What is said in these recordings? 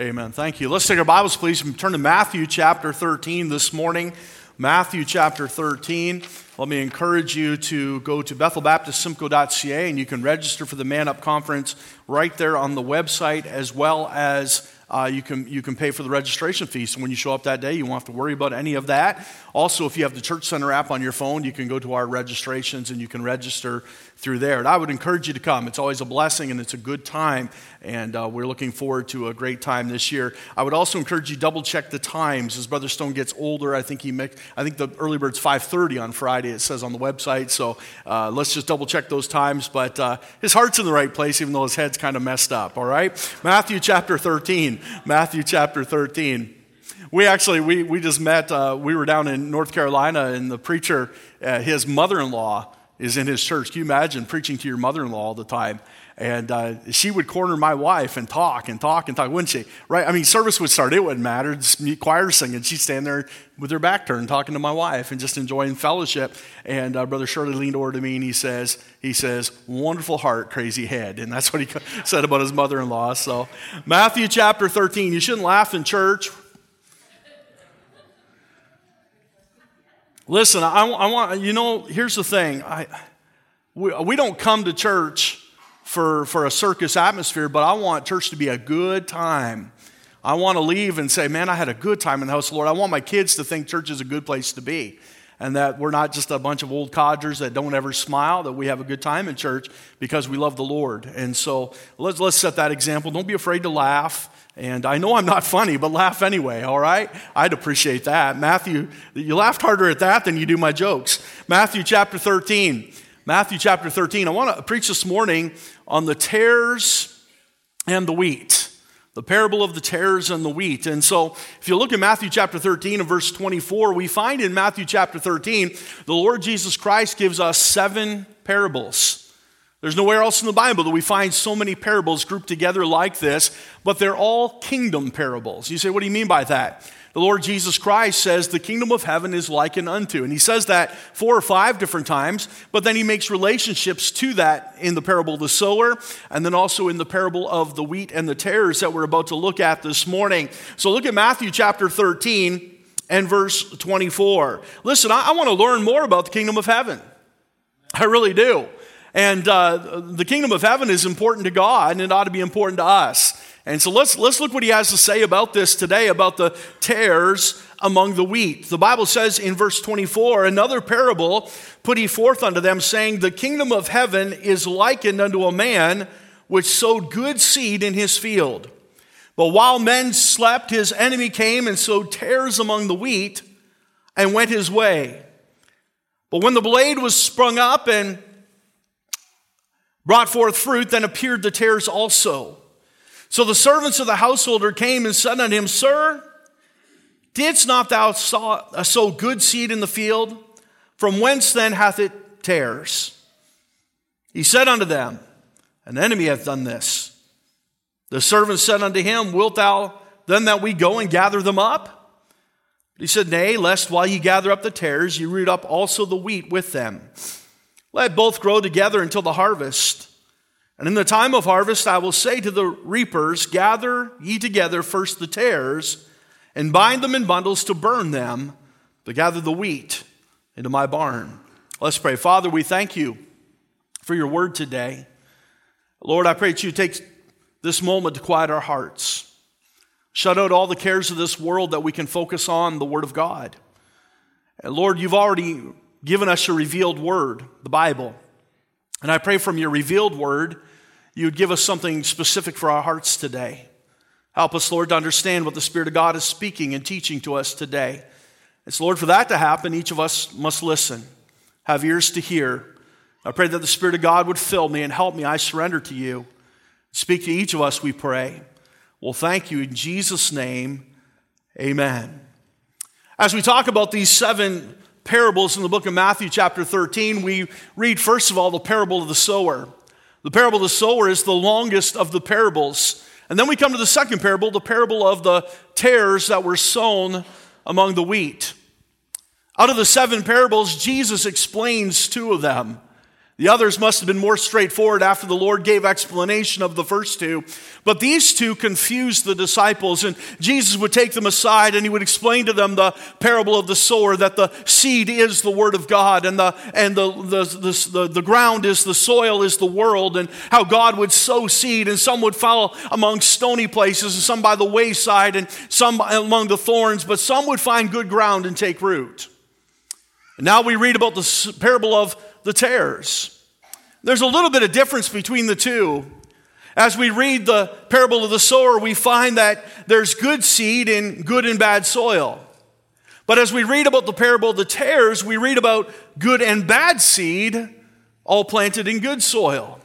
Amen. Thank you. Let's take our Bibles, please, and turn to Matthew chapter 13 this morning. Matthew chapter 13. Let me encourage you to go to bethelbaptistsimcoe.ca and you can register for the Man Up Conference right there on the website, as well as uh, you, can, you can pay for the registration fee. So when you show up that day, you won't have to worry about any of that. Also, if you have the Church Center app on your phone, you can go to our registrations and you can register through there. And I would encourage you to come. It's always a blessing and it's a good time. And uh, we're looking forward to a great time this year. I would also encourage you double check the times as Brother Stone gets older. I think he make, I think the early bird's 5:30 on Friday. It says on the website. So uh, let's just double check those times. But uh, his heart's in the right place, even though his head's kind of messed up. All right, Matthew chapter 13. Matthew chapter 13 we actually we, we just met uh, we were down in north carolina and the preacher uh, his mother-in-law is in his church. Can you imagine preaching to your mother-in-law all the time and uh, she would corner my wife and talk and talk and talk wouldn't she? Right? I mean service would start. It wouldn't matter. Just choir singing. She'd stand there with her back turned talking to my wife and just enjoying fellowship. And uh, brother shirley leaned over to me and he says he says wonderful heart crazy head. And that's what he said about his mother-in-law. So matthew chapter 13 you shouldn't laugh in church. Listen, I, I, want, you know, here's the thing. I, we, we don't come to church for, for a circus atmosphere, but I want church to be a good time. I want to leave and say, man, I had a good time in the house of the Lord. I want my kids to think church is a good place to be and that we're not just a bunch of old codgers that don't ever smile, that we have a good time in church because we love the Lord. And so let's, let's set that example. Don't be afraid to laugh. And I know I'm not funny, but laugh anyway, all right? I'd appreciate that. Matthew, you laughed harder at that than you do my jokes. Matthew chapter 13. Matthew chapter 13. I want to preach this morning on the tares and the wheat. The parable of the tares and the wheat. And so, if you look at Matthew chapter 13 and verse 24, we find in Matthew chapter 13, the Lord Jesus Christ gives us seven parables. There's nowhere else in the Bible that we find so many parables grouped together like this, but they're all kingdom parables. You say, what do you mean by that? The Lord Jesus Christ says the kingdom of heaven is likened unto. And he says that four or five different times, but then he makes relationships to that in the parable of the sower and then also in the parable of the wheat and the tares that we're about to look at this morning. So look at Matthew chapter 13 and verse 24. Listen, I, I want to learn more about the kingdom of heaven. I really do. And uh, the kingdom of heaven is important to God, and it ought to be important to us. And so let's, let's look what he has to say about this today, about the tares among the wheat. The Bible says in verse 24, another parable put he forth unto them, saying, The kingdom of heaven is likened unto a man which sowed good seed in his field. But while men slept, his enemy came and sowed tares among the wheat and went his way. But when the blade was sprung up and brought forth fruit, then appeared the tares also. So the servants of the householder came and said unto him, Sir, didst not thou sow good seed in the field? From whence then hath it tares? He said unto them, An enemy hath done this. The servant said unto him, Wilt thou then that we go and gather them up? He said, Nay, lest while ye gather up the tares, ye root up also the wheat with them. Let both grow together until the harvest. And in the time of harvest, I will say to the reapers, Gather ye together first the tares, and bind them in bundles to burn them, but gather the wheat into my barn. Let's pray. Father, we thank you for your word today. Lord, I pray that you take this moment to quiet our hearts. Shut out all the cares of this world that we can focus on the Word of God. And Lord, you've already given us your revealed word, the Bible. And I pray from your revealed word, you would give us something specific for our hearts today. Help us, Lord, to understand what the Spirit of God is speaking and teaching to us today. It's, Lord, for that to happen, each of us must listen, have ears to hear. I pray that the Spirit of God would fill me and help me. I surrender to you. Speak to each of us, we pray. Well, thank you in Jesus' name. Amen. As we talk about these seven parables in the book of Matthew, chapter 13, we read, first of all, the parable of the sower. The parable of the sower is the longest of the parables. And then we come to the second parable, the parable of the tares that were sown among the wheat. Out of the seven parables, Jesus explains two of them. The others must have been more straightforward after the Lord gave explanation of the first two. But these two confused the disciples, and Jesus would take them aside and he would explain to them the parable of the sower that the seed is the word of God, and the, and the, the, the, the, the ground is the soil, is the world, and how God would sow seed, and some would fall among stony places, and some by the wayside, and some among the thorns, but some would find good ground and take root. And now we read about the parable of the tares. There's a little bit of difference between the two. As we read the parable of the sower, we find that there's good seed in good and bad soil. But as we read about the parable of the tares, we read about good and bad seed all planted in good soil.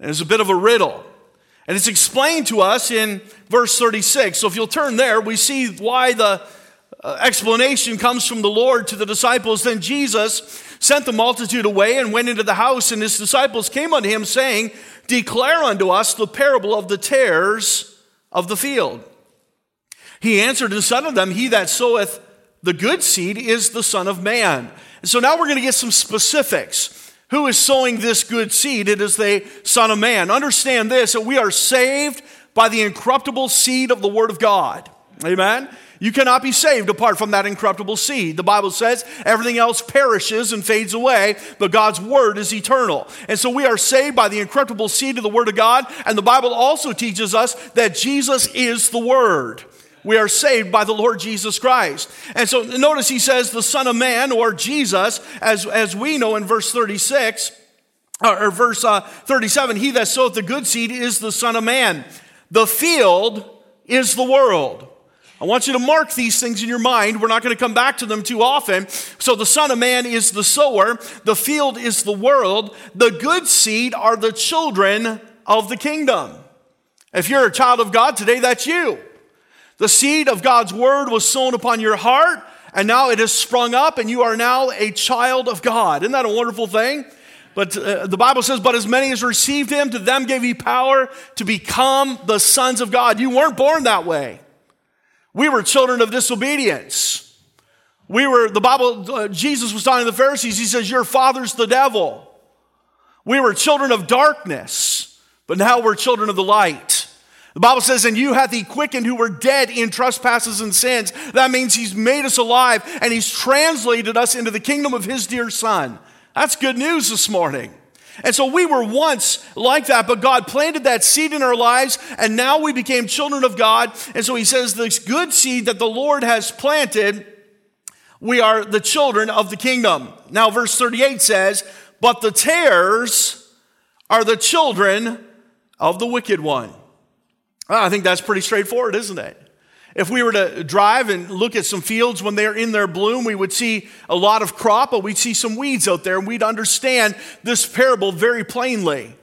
And it's a bit of a riddle. And it's explained to us in verse 36. So if you'll turn there, we see why the Uh, explanation comes from the Lord to the disciples. Then Jesus sent the multitude away and went into the house, and his disciples came unto him, saying, Declare unto us the parable of the tares of the field. He answered and said unto them, He that soweth the good seed is the Son of Man. And so now we're going to get some specifics. Who is sowing this good seed? It is the Son of Man. Understand this that we are saved by the incorruptible seed of the Word of God. Amen. You cannot be saved apart from that incorruptible seed. The Bible says everything else perishes and fades away, but God's word is eternal. And so we are saved by the incorruptible seed of the word of God. And the Bible also teaches us that Jesus is the word. We are saved by the Lord Jesus Christ. And so notice he says the Son of Man or Jesus, as, as we know in verse 36, or, verse uh, 37, he that soweth the good seed is the Son of Man. The field is the world. I want you to mark these things in your mind. We're not going to come back to them too often. So, the Son of Man is the sower, the field is the world, the good seed are the children of the kingdom. If you're a child of God today, that's you. The seed of God's word was sown upon your heart, and now it has sprung up, and you are now a child of God. Isn't that a wonderful thing? But uh, the Bible says, But as many as received him, to them gave he power to become the sons of God. You weren't born that way. We were children of disobedience. We were, the Bible, uh, Jesus was talking to the Pharisees. He says, Your father's the devil. We were children of darkness, but now we're children of the light. The Bible says, And you hath he quickened who were dead in trespasses and sins. That means he's made us alive and he's translated us into the kingdom of his dear son. That's good news this morning. And so we were once like that, but God planted that seed in our lives, and now we became children of God. And so he says, This good seed that the Lord has planted, we are the children of the kingdom. Now, verse 38 says, But the tares are the children of the wicked one. I think that's pretty straightforward, isn't it? If we were to drive and look at some fields when they're in their bloom, we would see a lot of crop, but we'd see some weeds out there, and we'd understand this parable very plainly.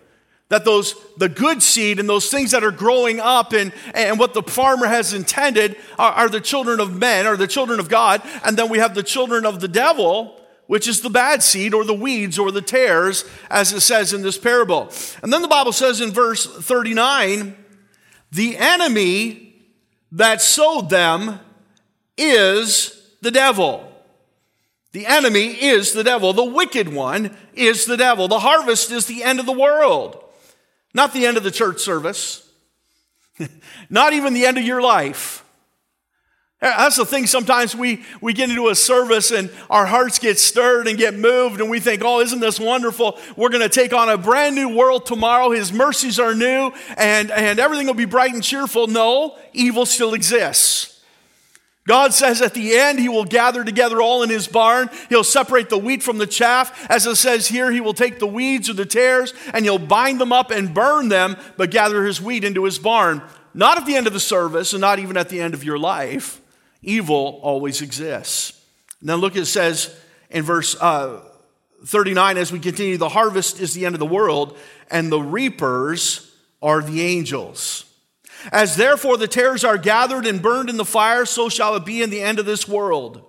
That those, the good seed and those things that are growing up and, and what the farmer has intended are, are the children of men, are the children of God. And then we have the children of the devil, which is the bad seed or the weeds or the tares, as it says in this parable. And then the Bible says in verse 39 the enemy that sowed them is the devil. The enemy is the devil. The wicked one is the devil. The harvest is the end of the world, not the end of the church service, not even the end of your life. That's the thing. Sometimes we, we get into a service and our hearts get stirred and get moved, and we think, oh, isn't this wonderful? We're going to take on a brand new world tomorrow. His mercies are new, and, and everything will be bright and cheerful. No, evil still exists. God says at the end, He will gather together all in His barn. He'll separate the wheat from the chaff. As it says here, He will take the weeds or the tares and He'll bind them up and burn them, but gather His wheat into His barn. Not at the end of the service and not even at the end of your life evil always exists. Now look, it says in verse uh, 39 as we continue, the harvest is the end of the world, and the reapers are the angels. As therefore the tares are gathered and burned in the fire, so shall it be in the end of this world.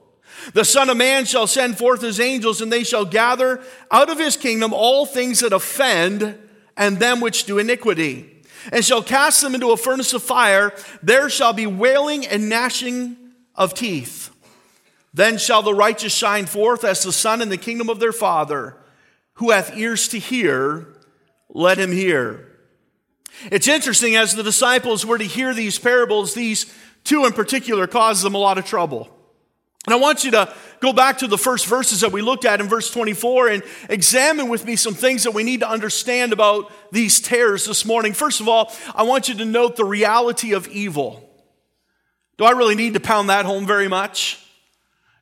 The Son of Man shall send forth his angels, and they shall gather out of his kingdom all things that offend and them which do iniquity, and shall cast them into a furnace of fire. There shall be wailing and gnashing of teeth. Then shall the righteous shine forth as the sun in the kingdom of their Father. who hath ears to hear, let him hear. It's interesting as the disciples were to hear these parables, these two in particular caused them a lot of trouble. And I want you to go back to the first verses that we looked at in verse 24 and examine with me some things that we need to understand about these tares this morning. First of all, I want you to note the reality of evil. Do I really need to pound that home very much?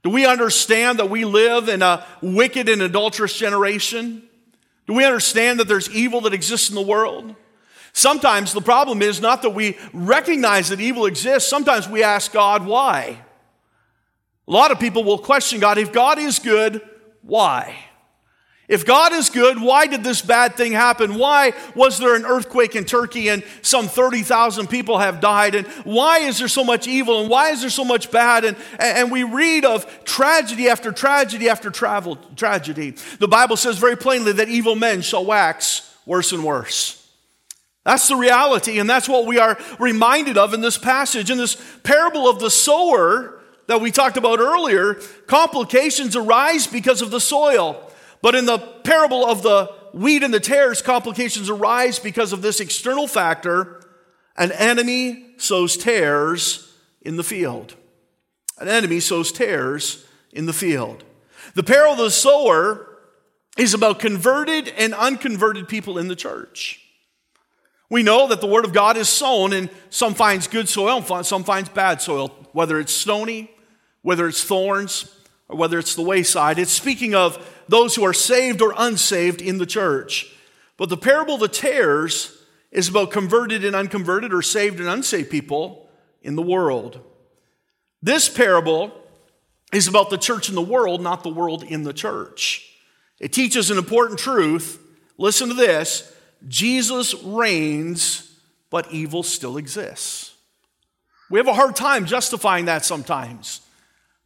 Do we understand that we live in a wicked and adulterous generation? Do we understand that there's evil that exists in the world? Sometimes the problem is not that we recognize that evil exists, sometimes we ask God why. A lot of people will question God if God is good, why? If God is good, why did this bad thing happen? Why was there an earthquake in Turkey and some 30,000 people have died? And why is there so much evil? And why is there so much bad? And, and we read of tragedy after tragedy after travel, tragedy. The Bible says very plainly that evil men shall wax worse and worse. That's the reality, and that's what we are reminded of in this passage. In this parable of the sower that we talked about earlier, complications arise because of the soil. But in the parable of the wheat and the tares, complications arise because of this external factor. An enemy sows tares in the field. An enemy sows tares in the field. The parable of the sower is about converted and unconverted people in the church. We know that the word of God is sown, and some finds good soil, some finds bad soil, whether it's stony, whether it's thorns, or whether it's the wayside. It's speaking of those who are saved or unsaved in the church. But the parable of the tares is about converted and unconverted or saved and unsaved people in the world. This parable is about the church in the world, not the world in the church. It teaches an important truth. Listen to this Jesus reigns, but evil still exists. We have a hard time justifying that sometimes.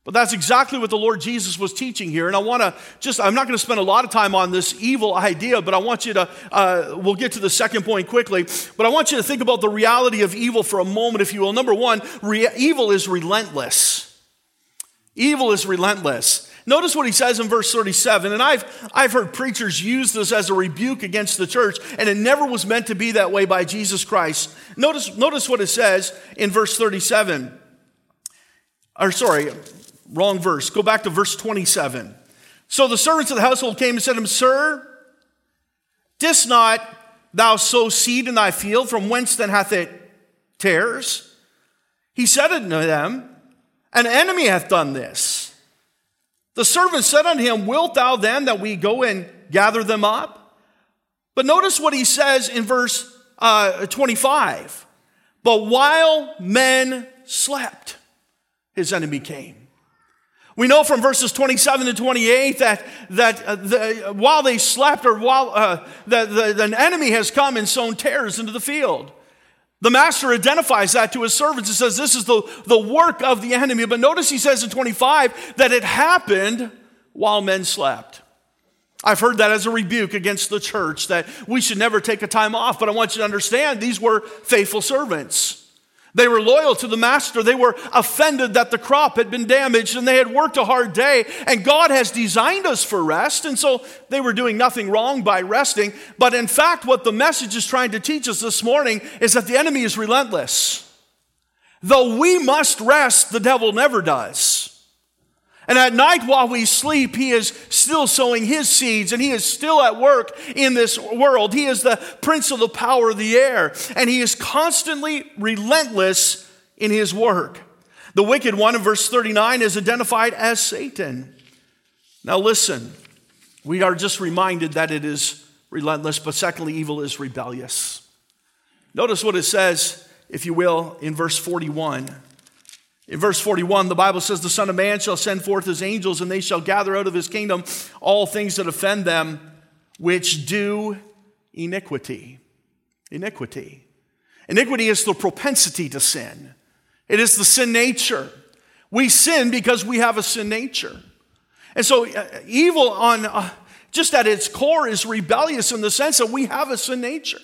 But that's exactly what the Lord Jesus was teaching here. And I want to just, I'm not going to spend a lot of time on this evil idea, but I want you to, uh, we'll get to the second point quickly. But I want you to think about the reality of evil for a moment, if you will. Number one, re- evil is relentless. Evil is relentless. Notice what he says in verse 37. And I've, I've heard preachers use this as a rebuke against the church, and it never was meant to be that way by Jesus Christ. Notice, notice what it says in verse 37. Or sorry, Wrong verse. Go back to verse 27. So the servants of the household came and said to him, Sir, didst not thou sow seed in thy field? From whence then hath it tares? He said unto them, An enemy hath done this. The servant said unto him, Wilt thou then that we go and gather them up? But notice what he says in verse uh, 25. But while men slept, his enemy came. We know from verses 27 to 28 that, that uh, the, while they slept or while uh, the, the, the enemy has come and sown tares into the field. The master identifies that to his servants and says, This is the, the work of the enemy. But notice he says in 25 that it happened while men slept. I've heard that as a rebuke against the church that we should never take a time off. But I want you to understand these were faithful servants. They were loyal to the master. They were offended that the crop had been damaged and they had worked a hard day. And God has designed us for rest. And so they were doing nothing wrong by resting. But in fact, what the message is trying to teach us this morning is that the enemy is relentless. Though we must rest, the devil never does. And at night while we sleep, he is still sowing his seeds and he is still at work in this world. He is the prince of the power of the air and he is constantly relentless in his work. The wicked one in verse 39 is identified as Satan. Now listen, we are just reminded that it is relentless, but secondly, evil is rebellious. Notice what it says, if you will, in verse 41. In verse 41, the Bible says, The Son of Man shall send forth his angels, and they shall gather out of his kingdom all things that offend them, which do iniquity. Iniquity. Iniquity is the propensity to sin, it is the sin nature. We sin because we have a sin nature. And so, uh, evil on uh, just at its core is rebellious in the sense that we have a sin nature.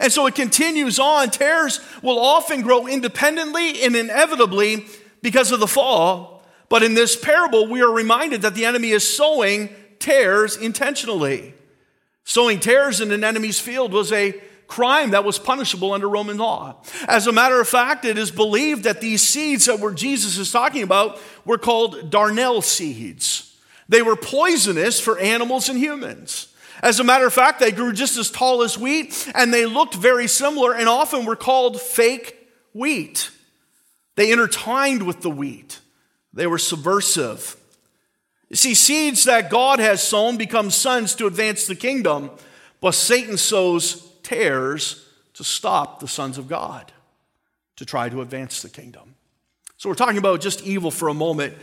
And so it continues on. Tares will often grow independently and inevitably because of the fall. But in this parable, we are reminded that the enemy is sowing tares intentionally. Sowing tares in an enemy's field was a crime that was punishable under Roman law. As a matter of fact, it is believed that these seeds that were Jesus is talking about were called darnel seeds. They were poisonous for animals and humans. As a matter of fact, they grew just as tall as wheat and they looked very similar and often were called fake wheat. They intertwined with the wheat. They were subversive. You see, seeds that God has sown become sons to advance the kingdom, but Satan sows tares to stop the sons of God to try to advance the kingdom. So we're talking about just evil for a moment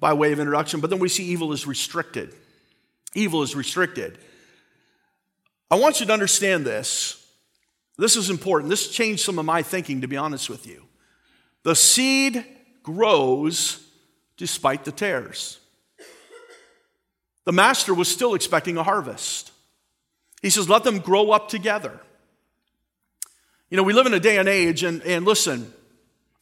by way of introduction, but then we see evil is restricted. Evil is restricted. I want you to understand this. This is important. This changed some of my thinking, to be honest with you. The seed grows despite the tares. The master was still expecting a harvest. He says, let them grow up together. You know, we live in a day and age, and, and listen,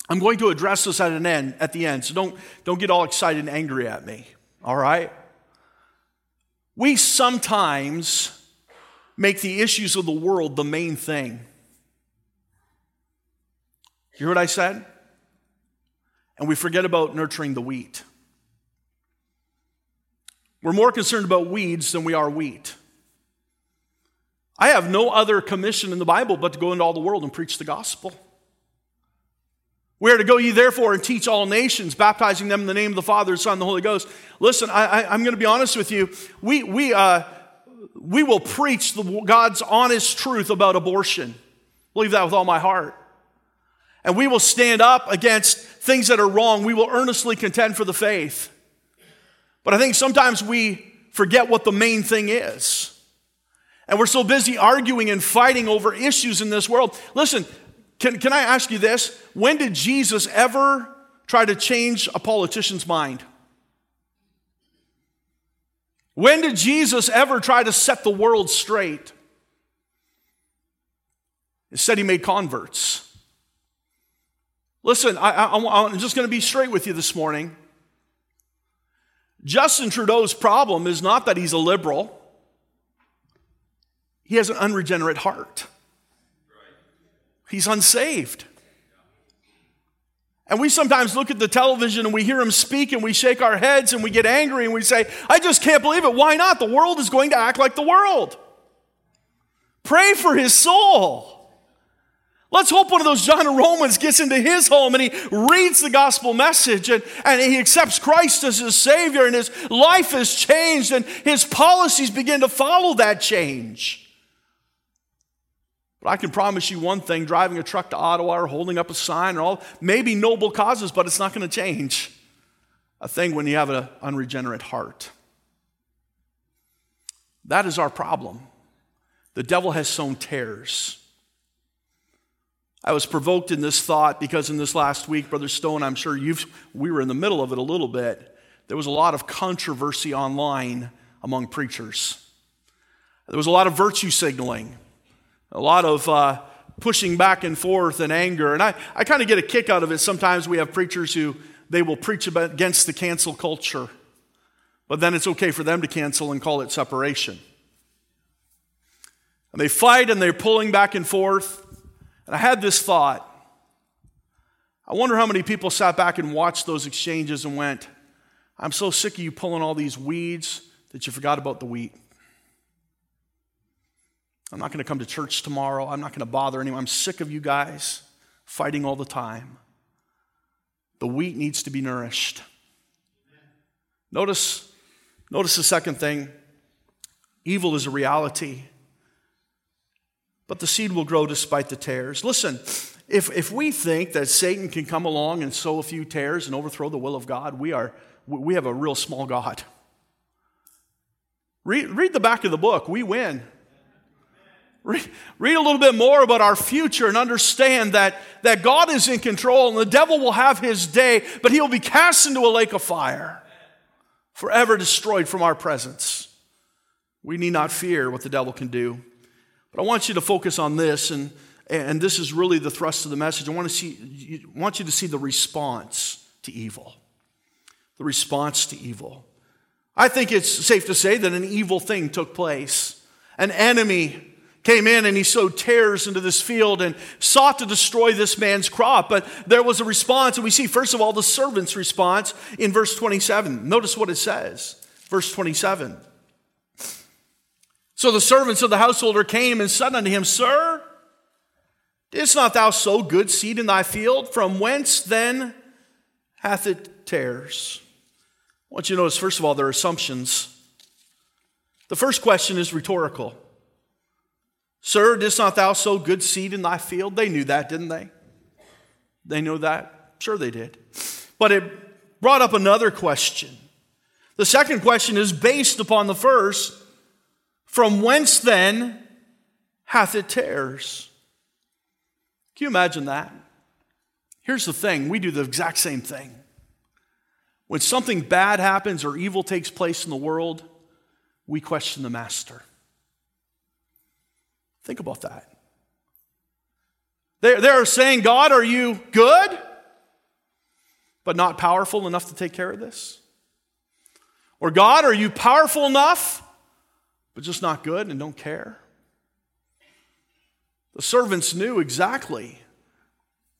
I'm going to address this at an end, at the end, so don't, don't get all excited and angry at me, all right? We sometimes make the issues of the world the main thing. You hear what I said? And we forget about nurturing the wheat. We're more concerned about weeds than we are wheat. I have no other commission in the Bible but to go into all the world and preach the gospel. We are to go ye therefore and teach all nations, baptizing them in the name of the Father, the Son, and the Holy Ghost. Listen, I, am going to be honest with you. We, we, uh, we will preach the, God's honest truth about abortion. Believe that with all my heart. And we will stand up against things that are wrong. We will earnestly contend for the faith. But I think sometimes we forget what the main thing is. And we're so busy arguing and fighting over issues in this world. Listen, can, can I ask you this? When did Jesus ever try to change a politician's mind? When did Jesus ever try to set the world straight? Instead, he made converts. Listen, I, I'm just going to be straight with you this morning. Justin Trudeau's problem is not that he's a liberal. He has an unregenerate heart. He's unsaved. And we sometimes look at the television and we hear him speak and we shake our heads and we get angry and we say, I just can't believe it. Why not? The world is going to act like the world. Pray for his soul. Let's hope one of those John and Romans gets into his home and he reads the gospel message and, and he accepts Christ as his Savior and his life has changed and his policies begin to follow that change. But I can promise you one thing driving a truck to Ottawa or holding up a sign or all, maybe noble causes, but it's not going to change a thing when you have an unregenerate heart. That is our problem. The devil has sown tares. I was provoked in this thought because in this last week, Brother Stone, I'm sure you've, we were in the middle of it a little bit. There was a lot of controversy online among preachers. There was a lot of virtue signaling a lot of uh, pushing back and forth and anger. And I, I kind of get a kick out of it. Sometimes we have preachers who they will preach against the cancel culture, but then it's okay for them to cancel and call it separation. And they fight and they're pulling back and forth. And I had this thought. I wonder how many people sat back and watched those exchanges and went, I'm so sick of you pulling all these weeds that you forgot about the wheat. I'm not going to come to church tomorrow. I'm not going to bother anyone. I'm sick of you guys fighting all the time. The wheat needs to be nourished. Notice, notice the second thing evil is a reality, but the seed will grow despite the tares. Listen, if, if we think that Satan can come along and sow a few tares and overthrow the will of God, we, are, we have a real small God. Read, read the back of the book. We win. Read, read, a little bit more about our future and understand that, that God is in control and the devil will have his day, but he will be cast into a lake of fire, forever destroyed from our presence. We need not fear what the devil can do. But I want you to focus on this, and, and this is really the thrust of the message. I want, to see, I want you to see the response to evil. The response to evil. I think it's safe to say that an evil thing took place an enemy came in and he sowed tares into this field and sought to destroy this man's crop. But there was a response, and we see, first of all, the servant's response in verse 27. Notice what it says. Verse 27. So the servants of the householder came and said unto him, Sir, didst not thou sow good seed in thy field? From whence then hath it tares? I want you to notice, first of all, their assumptions. The first question is rhetorical. Sir, didst not thou sow good seed in thy field? They knew that, didn't they? They know that? Sure, they did. But it brought up another question. The second question is based upon the first From whence then hath it tares? Can you imagine that? Here's the thing we do the exact same thing. When something bad happens or evil takes place in the world, we question the master. Think about that. They're, they're saying, God, are you good, but not powerful enough to take care of this? Or, God, are you powerful enough, but just not good and don't care? The servants knew exactly.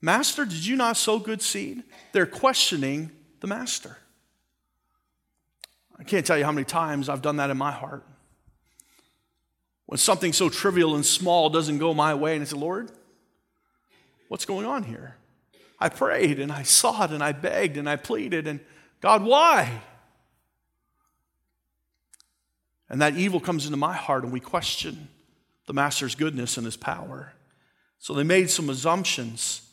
Master, did you not sow good seed? They're questioning the master. I can't tell you how many times I've done that in my heart when something so trivial and small doesn't go my way, and I say, Lord, what's going on here? I prayed and I sought and I begged and I pleaded, and God, why? And that evil comes into my heart, and we question the Master's goodness and his power. So they made some assumptions.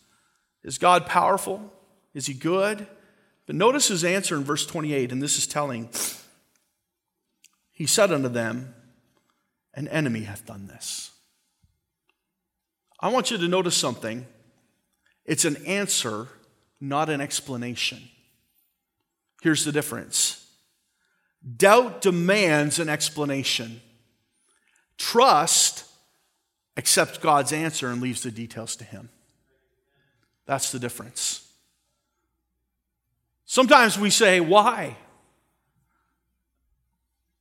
Is God powerful? Is he good? But notice his answer in verse 28, and this is telling. He said unto them, an enemy hath done this. I want you to notice something. It's an answer, not an explanation. Here's the difference doubt demands an explanation, trust accepts God's answer and leaves the details to Him. That's the difference. Sometimes we say, Why?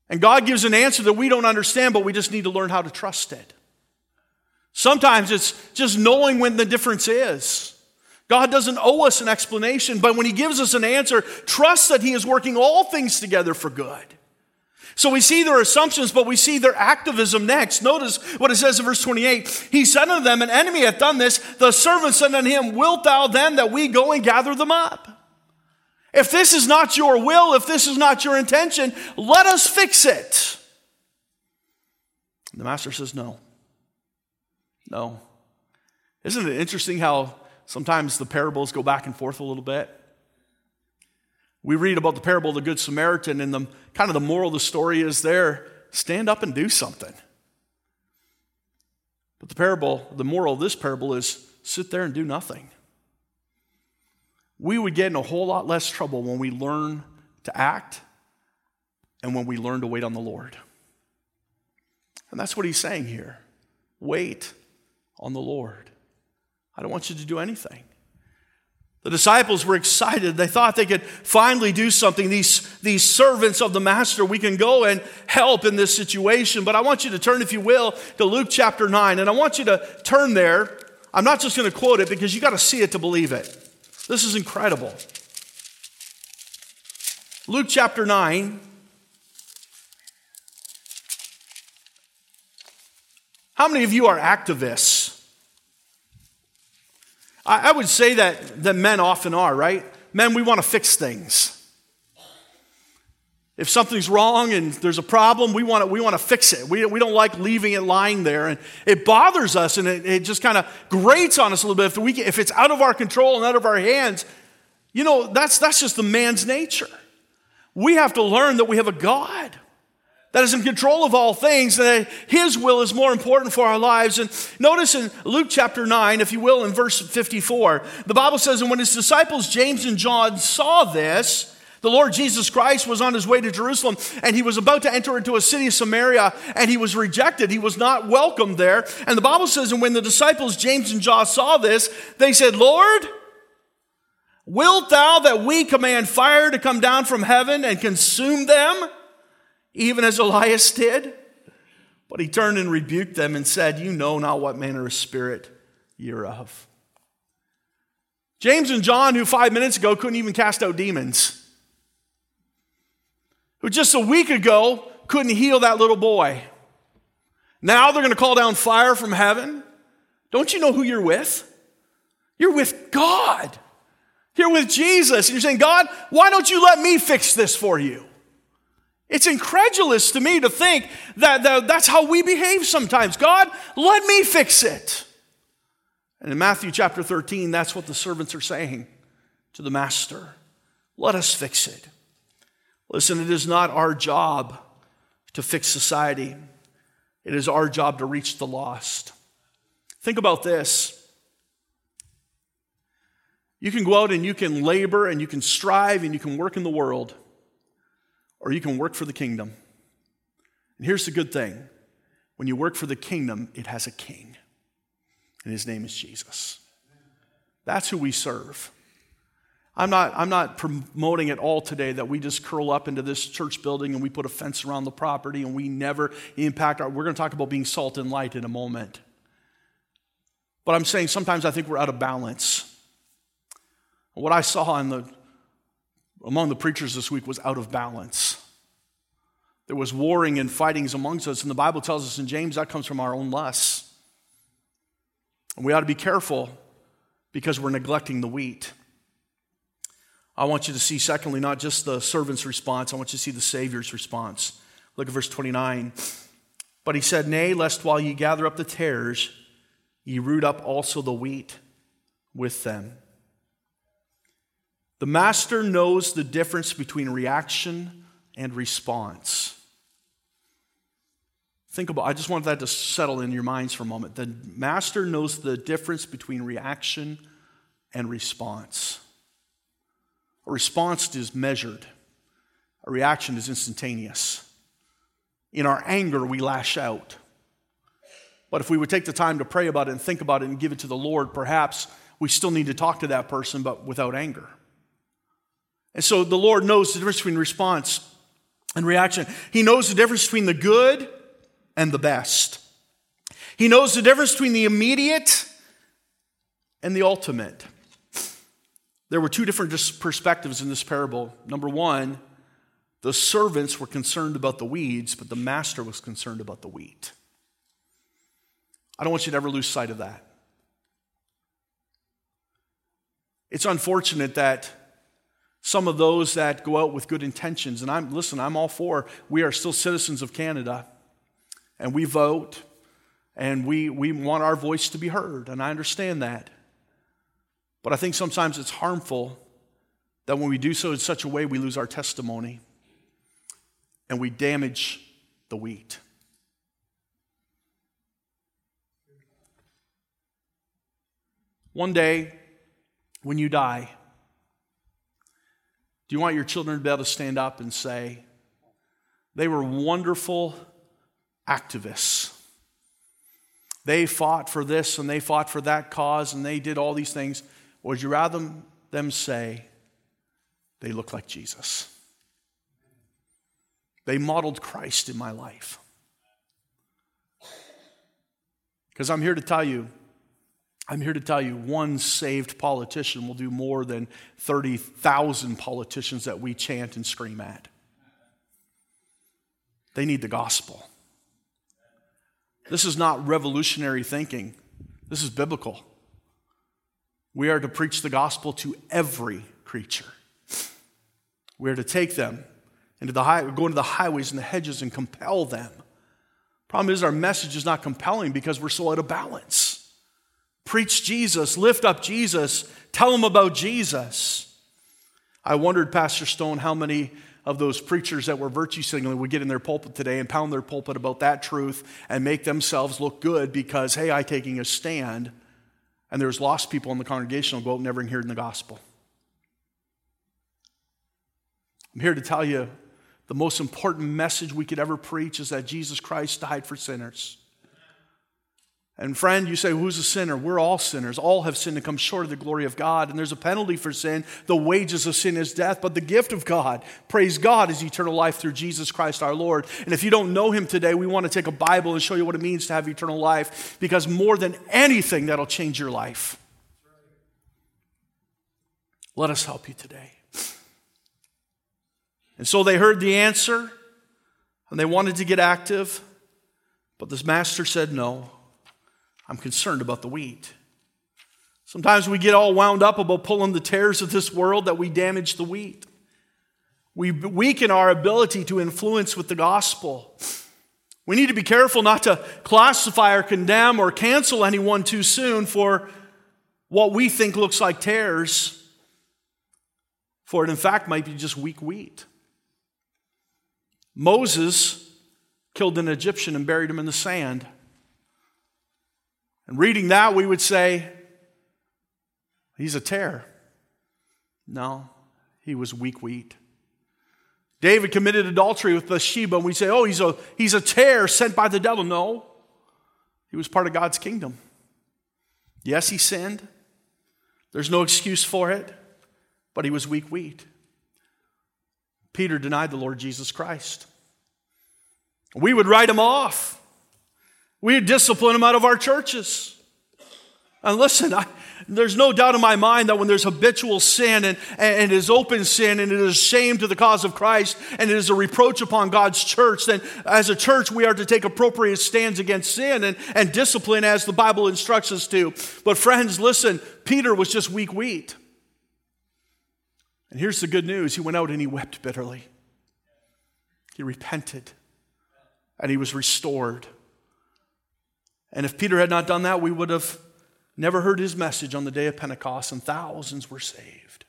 And God gives an answer that we don't understand, but we just need to learn how to trust it. Sometimes it's just knowing when the difference is. God doesn't owe us an explanation, but when He gives us an answer, trust that He is working all things together for good. So we see their assumptions, but we see their activism next. Notice what it says in verse 28. He said unto them, An enemy hath done this. The servant said unto him, Wilt thou then that we go and gather them up? If this is not your will, if this is not your intention, let us fix it. The master says, No. No. Isn't it interesting how sometimes the parables go back and forth a little bit? We read about the parable of the Good Samaritan, and the kind of the moral of the story is there stand up and do something. But the parable, the moral of this parable is sit there and do nothing we would get in a whole lot less trouble when we learn to act and when we learn to wait on the Lord. And that's what he's saying here. Wait on the Lord. I don't want you to do anything. The disciples were excited. They thought they could finally do something. These, these servants of the Master, we can go and help in this situation. But I want you to turn, if you will, to Luke chapter 9. And I want you to turn there. I'm not just going to quote it because you got to see it to believe it. This is incredible. Luke chapter 9. How many of you are activists? I, would say that, that men often are, right? Men, we want to fix things. If something's wrong and there's a problem, we want to, we want to fix it. We, we don't like leaving it lying there. And it bothers us and it, it just kind of grates on us a little bit. If, we, if it's out of our control and out of our hands, you know, that's, that's just the man's nature. We have to learn that we have a God that is in control of all things, that His will is more important for our lives. And notice in Luke chapter 9, if you will, in verse 54, the Bible says, And when His disciples James and John saw this, the Lord Jesus Christ was on his way to Jerusalem and he was about to enter into a city of Samaria and he was rejected. He was not welcomed there. And the Bible says, and when the disciples James and John saw this, they said, Lord, wilt thou that we command fire to come down from heaven and consume them, even as Elias did? But he turned and rebuked them and said, You know not what manner of spirit you're of. James and John, who five minutes ago couldn't even cast out demons, who just a week ago couldn't heal that little boy. Now they're going to call down fire from heaven. Don't you know who you're with? You're with God. You're with Jesus. And you're saying, God, why don't you let me fix this for you? It's incredulous to me to think that, that that's how we behave sometimes. God, let me fix it. And in Matthew chapter 13, that's what the servants are saying to the master. Let us fix it. Listen, it is not our job to fix society, it is our job to reach the lost. Think about this. You can go out and you can labor and you can strive and you can work in the world or you can work for the kingdom. And here's the good thing when you work for the kingdom, it has a king, and his name is Jesus. That's who we serve. I'm not, I'm not promoting at all today that we just curl up into this church building and we put a fence around the property and we never impact our. We're going to talk about being salt and light in a moment. But I'm saying sometimes I think we're out of balance. What I saw in the among the preachers this week was out of balance. There was warring and fightings amongst us, and the Bible tells us in James that comes from our own lusts. And we ought to be careful because we're neglecting the wheat. I want you to see, secondly, not just the servant's response, I want you to see the Savior's response. Look at verse 29. But he said, Nay, lest while ye gather up the tares, ye root up also the wheat with them. The master knows the difference between reaction and response. Think about I just want that to settle in your minds for a moment. The master knows the difference between reaction and response. A response is measured. A reaction is instantaneous. In our anger, we lash out. But if we would take the time to pray about it and think about it and give it to the Lord, perhaps we still need to talk to that person, but without anger. And so the Lord knows the difference between response and reaction. He knows the difference between the good and the best. He knows the difference between the immediate and the ultimate. There were two different perspectives in this parable. Number one, the servants were concerned about the weeds, but the master was concerned about the wheat. I don't want you to ever lose sight of that. It's unfortunate that some of those that go out with good intentions. And I'm, listen, I'm all for, we are still citizens of Canada and we vote and we, we want our voice to be heard. And I understand that. But I think sometimes it's harmful that when we do so in such a way, we lose our testimony and we damage the wheat. One day, when you die, do you want your children to be able to stand up and say, they were wonderful activists? They fought for this and they fought for that cause and they did all these things. Or would you rather them say, they look like Jesus? They modeled Christ in my life. Because I'm here to tell you, I'm here to tell you one saved politician will do more than 30,000 politicians that we chant and scream at. They need the gospel. This is not revolutionary thinking, this is biblical. We are to preach the gospel to every creature. We are to take them into the high, go into the highways and the hedges and compel them. Problem is, our message is not compelling because we're so out of balance. Preach Jesus, lift up Jesus, tell them about Jesus. I wondered, Pastor Stone, how many of those preachers that were virtue signaling would get in their pulpit today and pound their pulpit about that truth and make themselves look good because, hey, I'm taking a stand, and there's lost people in the congregation will go out never hearing the gospel. I'm here to tell you the most important message we could ever preach is that Jesus Christ died for sinners. And friend, you say, who's a sinner? We're all sinners. All have sinned and come short of the glory of God. And there's a penalty for sin. The wages of sin is death, but the gift of God, praise God, is eternal life through Jesus Christ our Lord. And if you don't know him today, we want to take a Bible and show you what it means to have eternal life because more than anything, that'll change your life. Let us help you today. And so they heard the answer and they wanted to get active, but this master said no. I'm concerned about the wheat. Sometimes we get all wound up about pulling the tares of this world that we damage the wheat. We weaken our ability to influence with the gospel. We need to be careful not to classify or condemn or cancel anyone too soon for what we think looks like tares, for it in fact might be just weak wheat. Moses killed an Egyptian and buried him in the sand. And reading that, we would say, he's a tare. No, he was weak wheat. David committed adultery with Bathsheba, and we say, oh, he's a, he's a tare sent by the devil. No, he was part of God's kingdom. Yes, he sinned. There's no excuse for it, but he was weak wheat. Peter denied the Lord Jesus Christ. We would write him off. We discipline them out of our churches. And listen, I, there's no doubt in my mind that when there's habitual sin and, and it is open sin and it is shame to the cause of Christ and it is a reproach upon God's church, then as a church we are to take appropriate stands against sin and, and discipline as the Bible instructs us to. But friends, listen, Peter was just weak wheat. And here's the good news he went out and he wept bitterly. He repented and he was restored. And if Peter had not done that, we would have never heard his message on the day of Pentecost, and thousands were saved.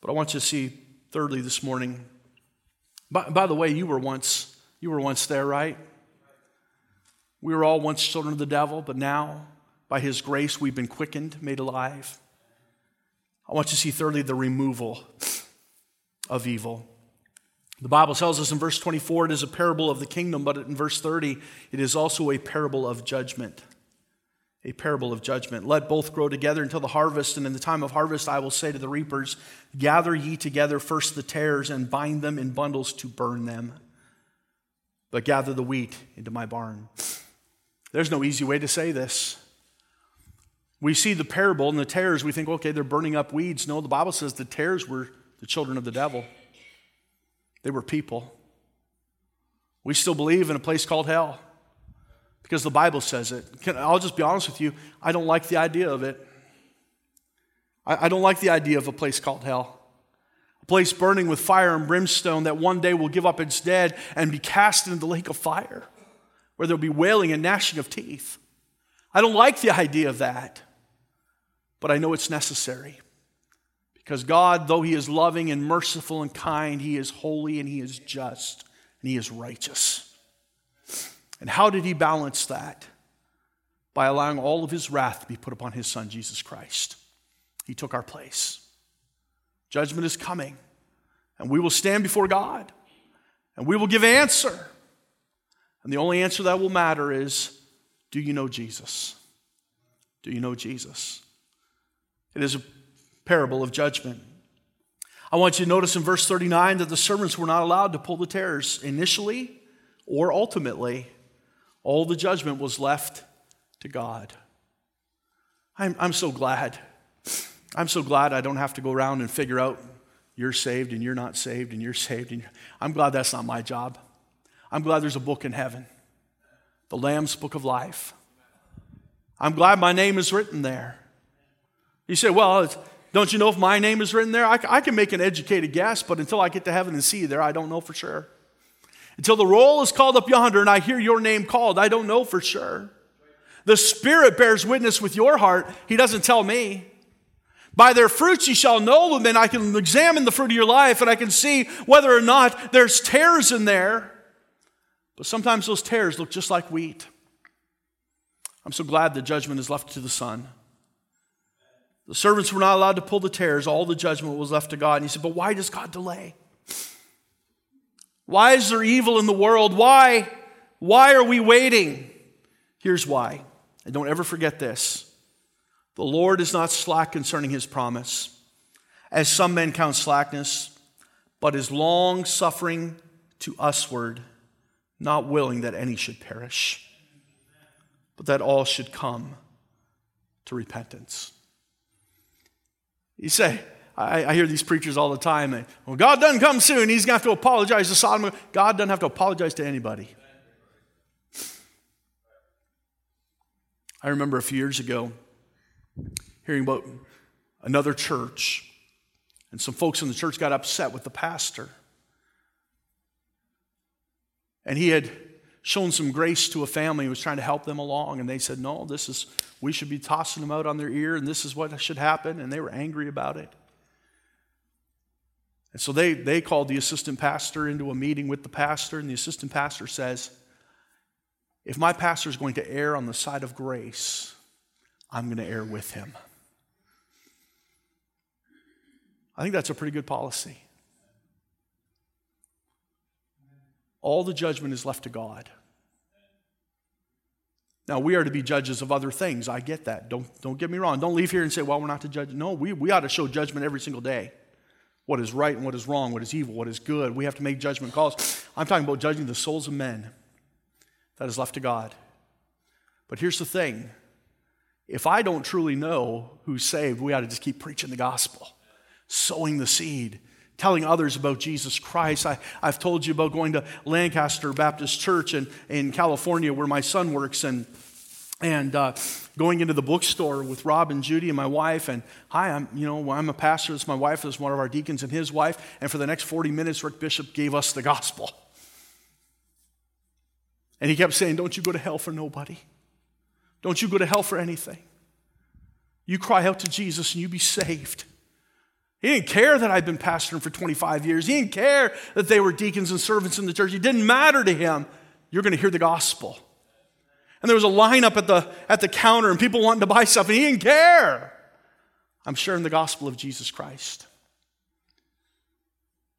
But I want you to see, thirdly, this morning. By, by the way, you were once you were once there, right? We were all once children of the devil, but now, by his grace, we've been quickened, made alive. I want you to see, thirdly, the removal of evil. The Bible tells us in verse 24 it is a parable of the kingdom, but in verse 30 it is also a parable of judgment. A parable of judgment. Let both grow together until the harvest, and in the time of harvest I will say to the reapers, Gather ye together first the tares and bind them in bundles to burn them, but gather the wheat into my barn. There's no easy way to say this. We see the parable and the tares, we think, okay, they're burning up weeds. No, the Bible says the tares were the children of the devil. They were people. We still believe in a place called hell because the Bible says it. Can, I'll just be honest with you, I don't like the idea of it. I, I don't like the idea of a place called hell. A place burning with fire and brimstone that one day will give up its dead and be cast into the lake of fire where there'll be wailing and gnashing of teeth. I don't like the idea of that, but I know it's necessary. Because God, though He is loving and merciful and kind, He is holy and He is just and He is righteous. And how did He balance that? By allowing all of His wrath to be put upon His Son, Jesus Christ. He took our place. Judgment is coming, and we will stand before God, and we will give answer. And the only answer that will matter is do you know Jesus? Do you know Jesus? It is a parable of judgment. I want you to notice in verse 39 that the servants were not allowed to pull the tares initially or ultimately. All the judgment was left to God. I'm, I'm so glad. I'm so glad I don't have to go around and figure out you're saved and you're not saved and you're saved. And you're... I'm glad that's not my job. I'm glad there's a book in heaven, the Lamb's Book of Life. I'm glad my name is written there. You say, well, don't you know if my name is written there? I, I can make an educated guess, but until I get to heaven and see you there, I don't know for sure. Until the roll is called up yonder and I hear your name called, I don't know for sure. The Spirit bears witness with your heart. He doesn't tell me. By their fruits you shall know them, and I can examine the fruit of your life and I can see whether or not there's tares in there. But sometimes those tares look just like wheat. I'm so glad the judgment is left to the Son. The servants were not allowed to pull the tares. All the judgment was left to God. And he said, But why does God delay? Why is there evil in the world? Why Why are we waiting? Here's why. And don't ever forget this the Lord is not slack concerning his promise, as some men count slackness, but is long suffering to usward, not willing that any should perish, but that all should come to repentance. You say, I, I hear these preachers all the time. well, God doesn't come soon. He's going to have to apologize to Sodom. God doesn't have to apologize to anybody. I remember a few years ago hearing about another church, and some folks in the church got upset with the pastor. And he had shown some grace to a family who was trying to help them along, and they said, No, this is, we should be tossing them out on their ear, and this is what should happen. And they were angry about it. And so they, they called the assistant pastor into a meeting with the pastor, and the assistant pastor says, If my pastor is going to err on the side of grace, I'm going to err with him. I think that's a pretty good policy. All the judgment is left to God. Now, we are to be judges of other things. I get that. Don't, don't get me wrong. Don't leave here and say, well, we're not to judge. No, we, we ought to show judgment every single day what is right and what is wrong, what is evil, what is good. We have to make judgment calls. I'm talking about judging the souls of men. That is left to God. But here's the thing if I don't truly know who's saved, we ought to just keep preaching the gospel, sowing the seed, telling others about Jesus Christ. I, I've told you about going to Lancaster Baptist Church in, in California where my son works and and uh, going into the bookstore with Rob and Judy and my wife, and hi, I'm you know I'm a pastor. Is my wife. Is one of our deacons and his wife. And for the next 40 minutes, Rick Bishop gave us the gospel. And he kept saying, "Don't you go to hell for nobody. Don't you go to hell for anything. You cry out to Jesus and you be saved." He didn't care that I'd been pastoring for 25 years. He didn't care that they were deacons and servants in the church. It didn't matter to him. You're going to hear the gospel. And there was a lineup at the, at the counter and people wanting to buy stuff, and he didn't care. I'm sharing the gospel of Jesus Christ.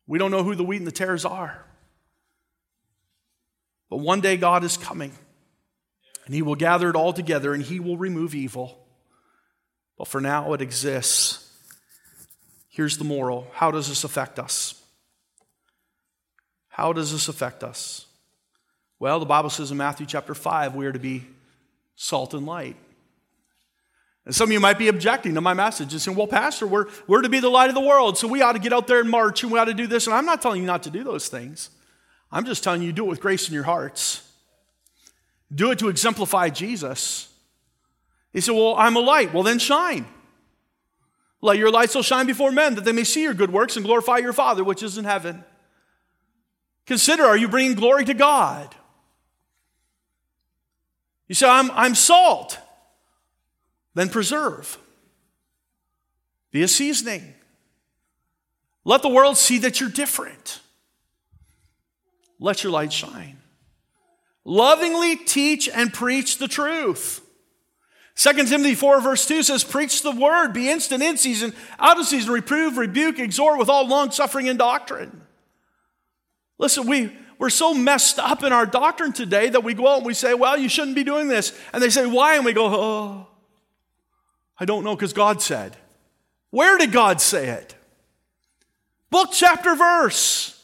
We don't know who the wheat and the tares are. But one day God is coming, and he will gather it all together, and he will remove evil. But for now, it exists. Here's the moral how does this affect us? How does this affect us? Well, the Bible says in Matthew chapter 5, we are to be salt and light. And some of you might be objecting to my message and saying, well, Pastor, we're, we're to be the light of the world, so we ought to get out there and march and we ought to do this. And I'm not telling you not to do those things. I'm just telling you do it with grace in your hearts. Do it to exemplify Jesus. He said, Well, I'm a light. Well, then shine. Let your light so shine before men that they may see your good works and glorify your Father which is in heaven. Consider are you bringing glory to God? You say, I'm, I'm salt. Then preserve. Be a seasoning. Let the world see that you're different. Let your light shine. Lovingly teach and preach the truth. 2 Timothy 4, verse 2 says, Preach the word, be instant in season, out of season, reprove, rebuke, exhort with all long suffering and doctrine. Listen, we, we're so messed up in our doctrine today that we go out and we say, well, you shouldn't be doing this. And they say, why? And we go, oh, I don't know because God said. Where did God say it? Book, chapter, verse.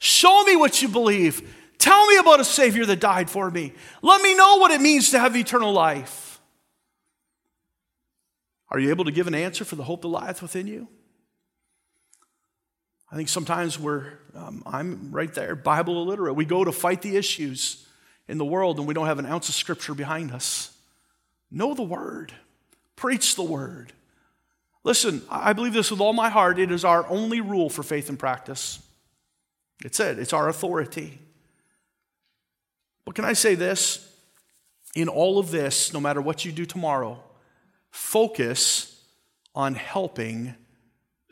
Show me what you believe. Tell me about a Savior that died for me. Let me know what it means to have eternal life. Are you able to give an answer for the hope that lieth within you? I think sometimes we're, um, I'm right there, Bible illiterate. We go to fight the issues in the world and we don't have an ounce of scripture behind us. Know the word, preach the word. Listen, I believe this with all my heart. It is our only rule for faith and practice. It's it, it's our authority. But can I say this? In all of this, no matter what you do tomorrow, focus on helping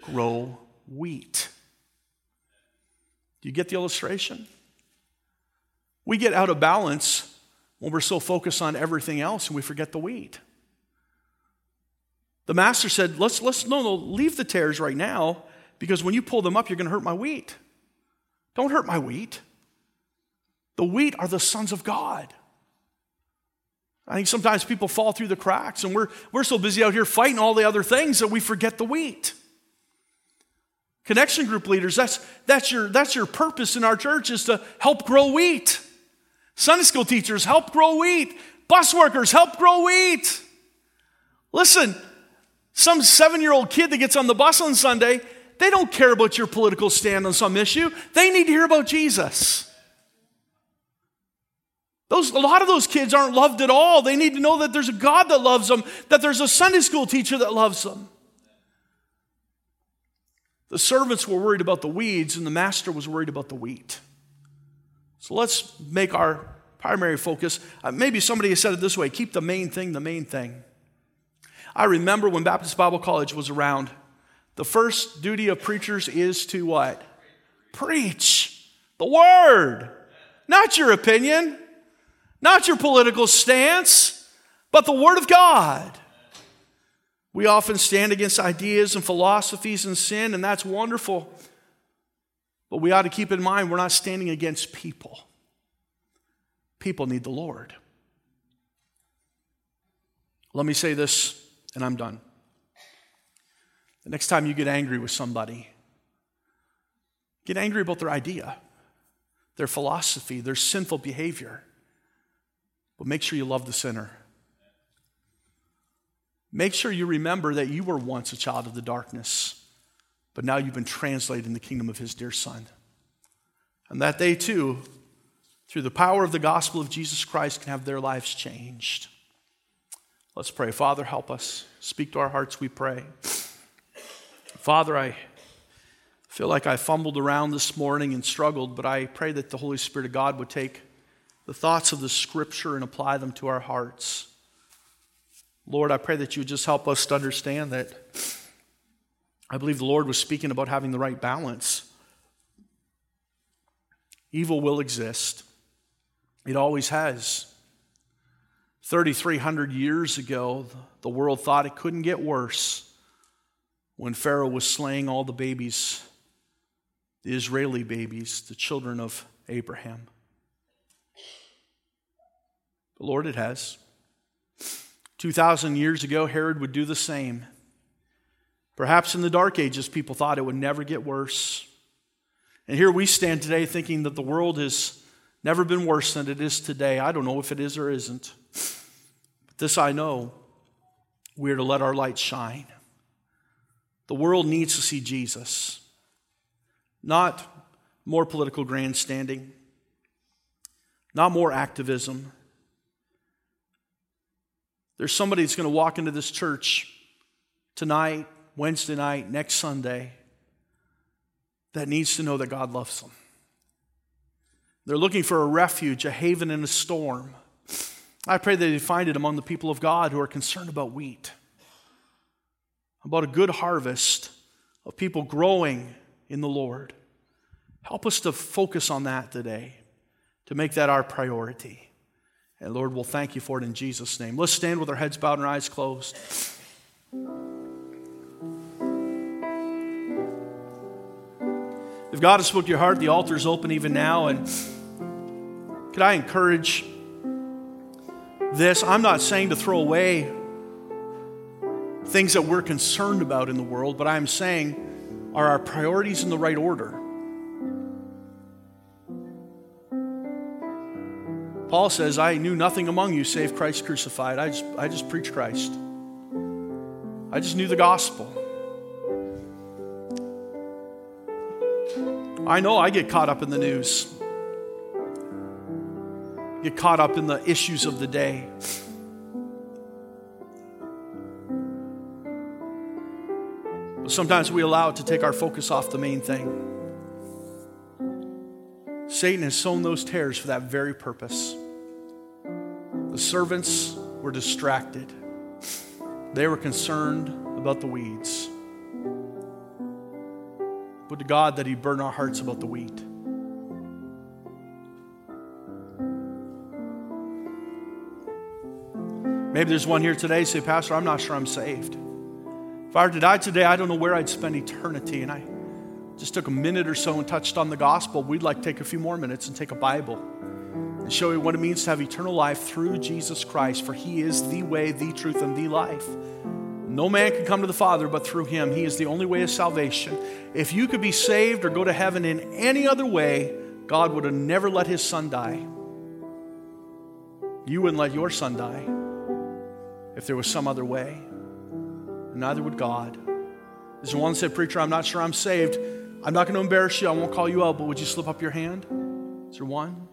grow wheat. Do you get the illustration? We get out of balance when we're so focused on everything else and we forget the wheat. The master said, let's, let's, no, no, leave the tares right now because when you pull them up, you're going to hurt my wheat. Don't hurt my wheat. The wheat are the sons of God. I think sometimes people fall through the cracks, and we're, we're so busy out here fighting all the other things that we forget the wheat. Connection group leaders, that's, that's, your, that's your purpose in our church is to help grow wheat. Sunday school teachers, help grow wheat. Bus workers, help grow wheat. Listen, some seven year old kid that gets on the bus on Sunday, they don't care about your political stand on some issue. They need to hear about Jesus. Those, a lot of those kids aren't loved at all. They need to know that there's a God that loves them, that there's a Sunday school teacher that loves them. The servants were worried about the weeds, and the master was worried about the wheat. So let's make our primary focus. Uh, maybe somebody has said it this way keep the main thing the main thing. I remember when Baptist Bible College was around, the first duty of preachers is to what? Preach the word, not your opinion, not your political stance, but the word of God. We often stand against ideas and philosophies and sin, and that's wonderful. But we ought to keep in mind we're not standing against people. People need the Lord. Let me say this, and I'm done. The next time you get angry with somebody, get angry about their idea, their philosophy, their sinful behavior. But make sure you love the sinner. Make sure you remember that you were once a child of the darkness, but now you've been translated in the kingdom of his dear Son. And that they too, through the power of the gospel of Jesus Christ, can have their lives changed. Let's pray. Father, help us. Speak to our hearts, we pray. Father, I feel like I fumbled around this morning and struggled, but I pray that the Holy Spirit of God would take the thoughts of the scripture and apply them to our hearts. Lord, I pray that you would just help us to understand that I believe the Lord was speaking about having the right balance. Evil will exist, it always has. 3,300 years ago, the world thought it couldn't get worse when Pharaoh was slaying all the babies, the Israeli babies, the children of Abraham. But Lord, it has. 2,000 years ago, Herod would do the same. Perhaps in the Dark Ages, people thought it would never get worse. And here we stand today thinking that the world has never been worse than it is today. I don't know if it is or isn't. But this I know we are to let our light shine. The world needs to see Jesus, not more political grandstanding, not more activism. There's somebody that's going to walk into this church tonight, Wednesday night, next Sunday, that needs to know that God loves them. They're looking for a refuge, a haven in a storm. I pray that they find it among the people of God who are concerned about wheat about a good harvest of people growing in the Lord. Help us to focus on that today, to make that our priority. And Lord, we'll thank you for it in Jesus' name. Let's stand with our heads bowed and our eyes closed. If God has spoke to your heart, the altar is open even now. And could I encourage this? I'm not saying to throw away things that we're concerned about in the world, but I'm saying, are our priorities in the right order? Paul says, I knew nothing among you save Christ crucified. I just, I just preached Christ. I just knew the gospel. I know I get caught up in the news, get caught up in the issues of the day. But sometimes we allow it to take our focus off the main thing. Satan has sown those tares for that very purpose. The servants were distracted, they were concerned about the weeds. But to God, that He burn our hearts about the wheat. Maybe there's one here today say, Pastor, I'm not sure I'm saved. If I were to die today, I don't know where I'd spend eternity. And I just took a minute or so and touched on the gospel. We'd like to take a few more minutes and take a Bible and show you what it means to have eternal life through Jesus Christ, for he is the way, the truth, and the life. No man can come to the Father but through him. He is the only way of salvation. If you could be saved or go to heaven in any other way, God would have never let his son die. You wouldn't let your son die if there was some other way. Neither would God. There's one said, Preacher, I'm not sure I'm saved. I'm not going to embarrass you. I won't call you out, but would you slip up your hand? Is there one?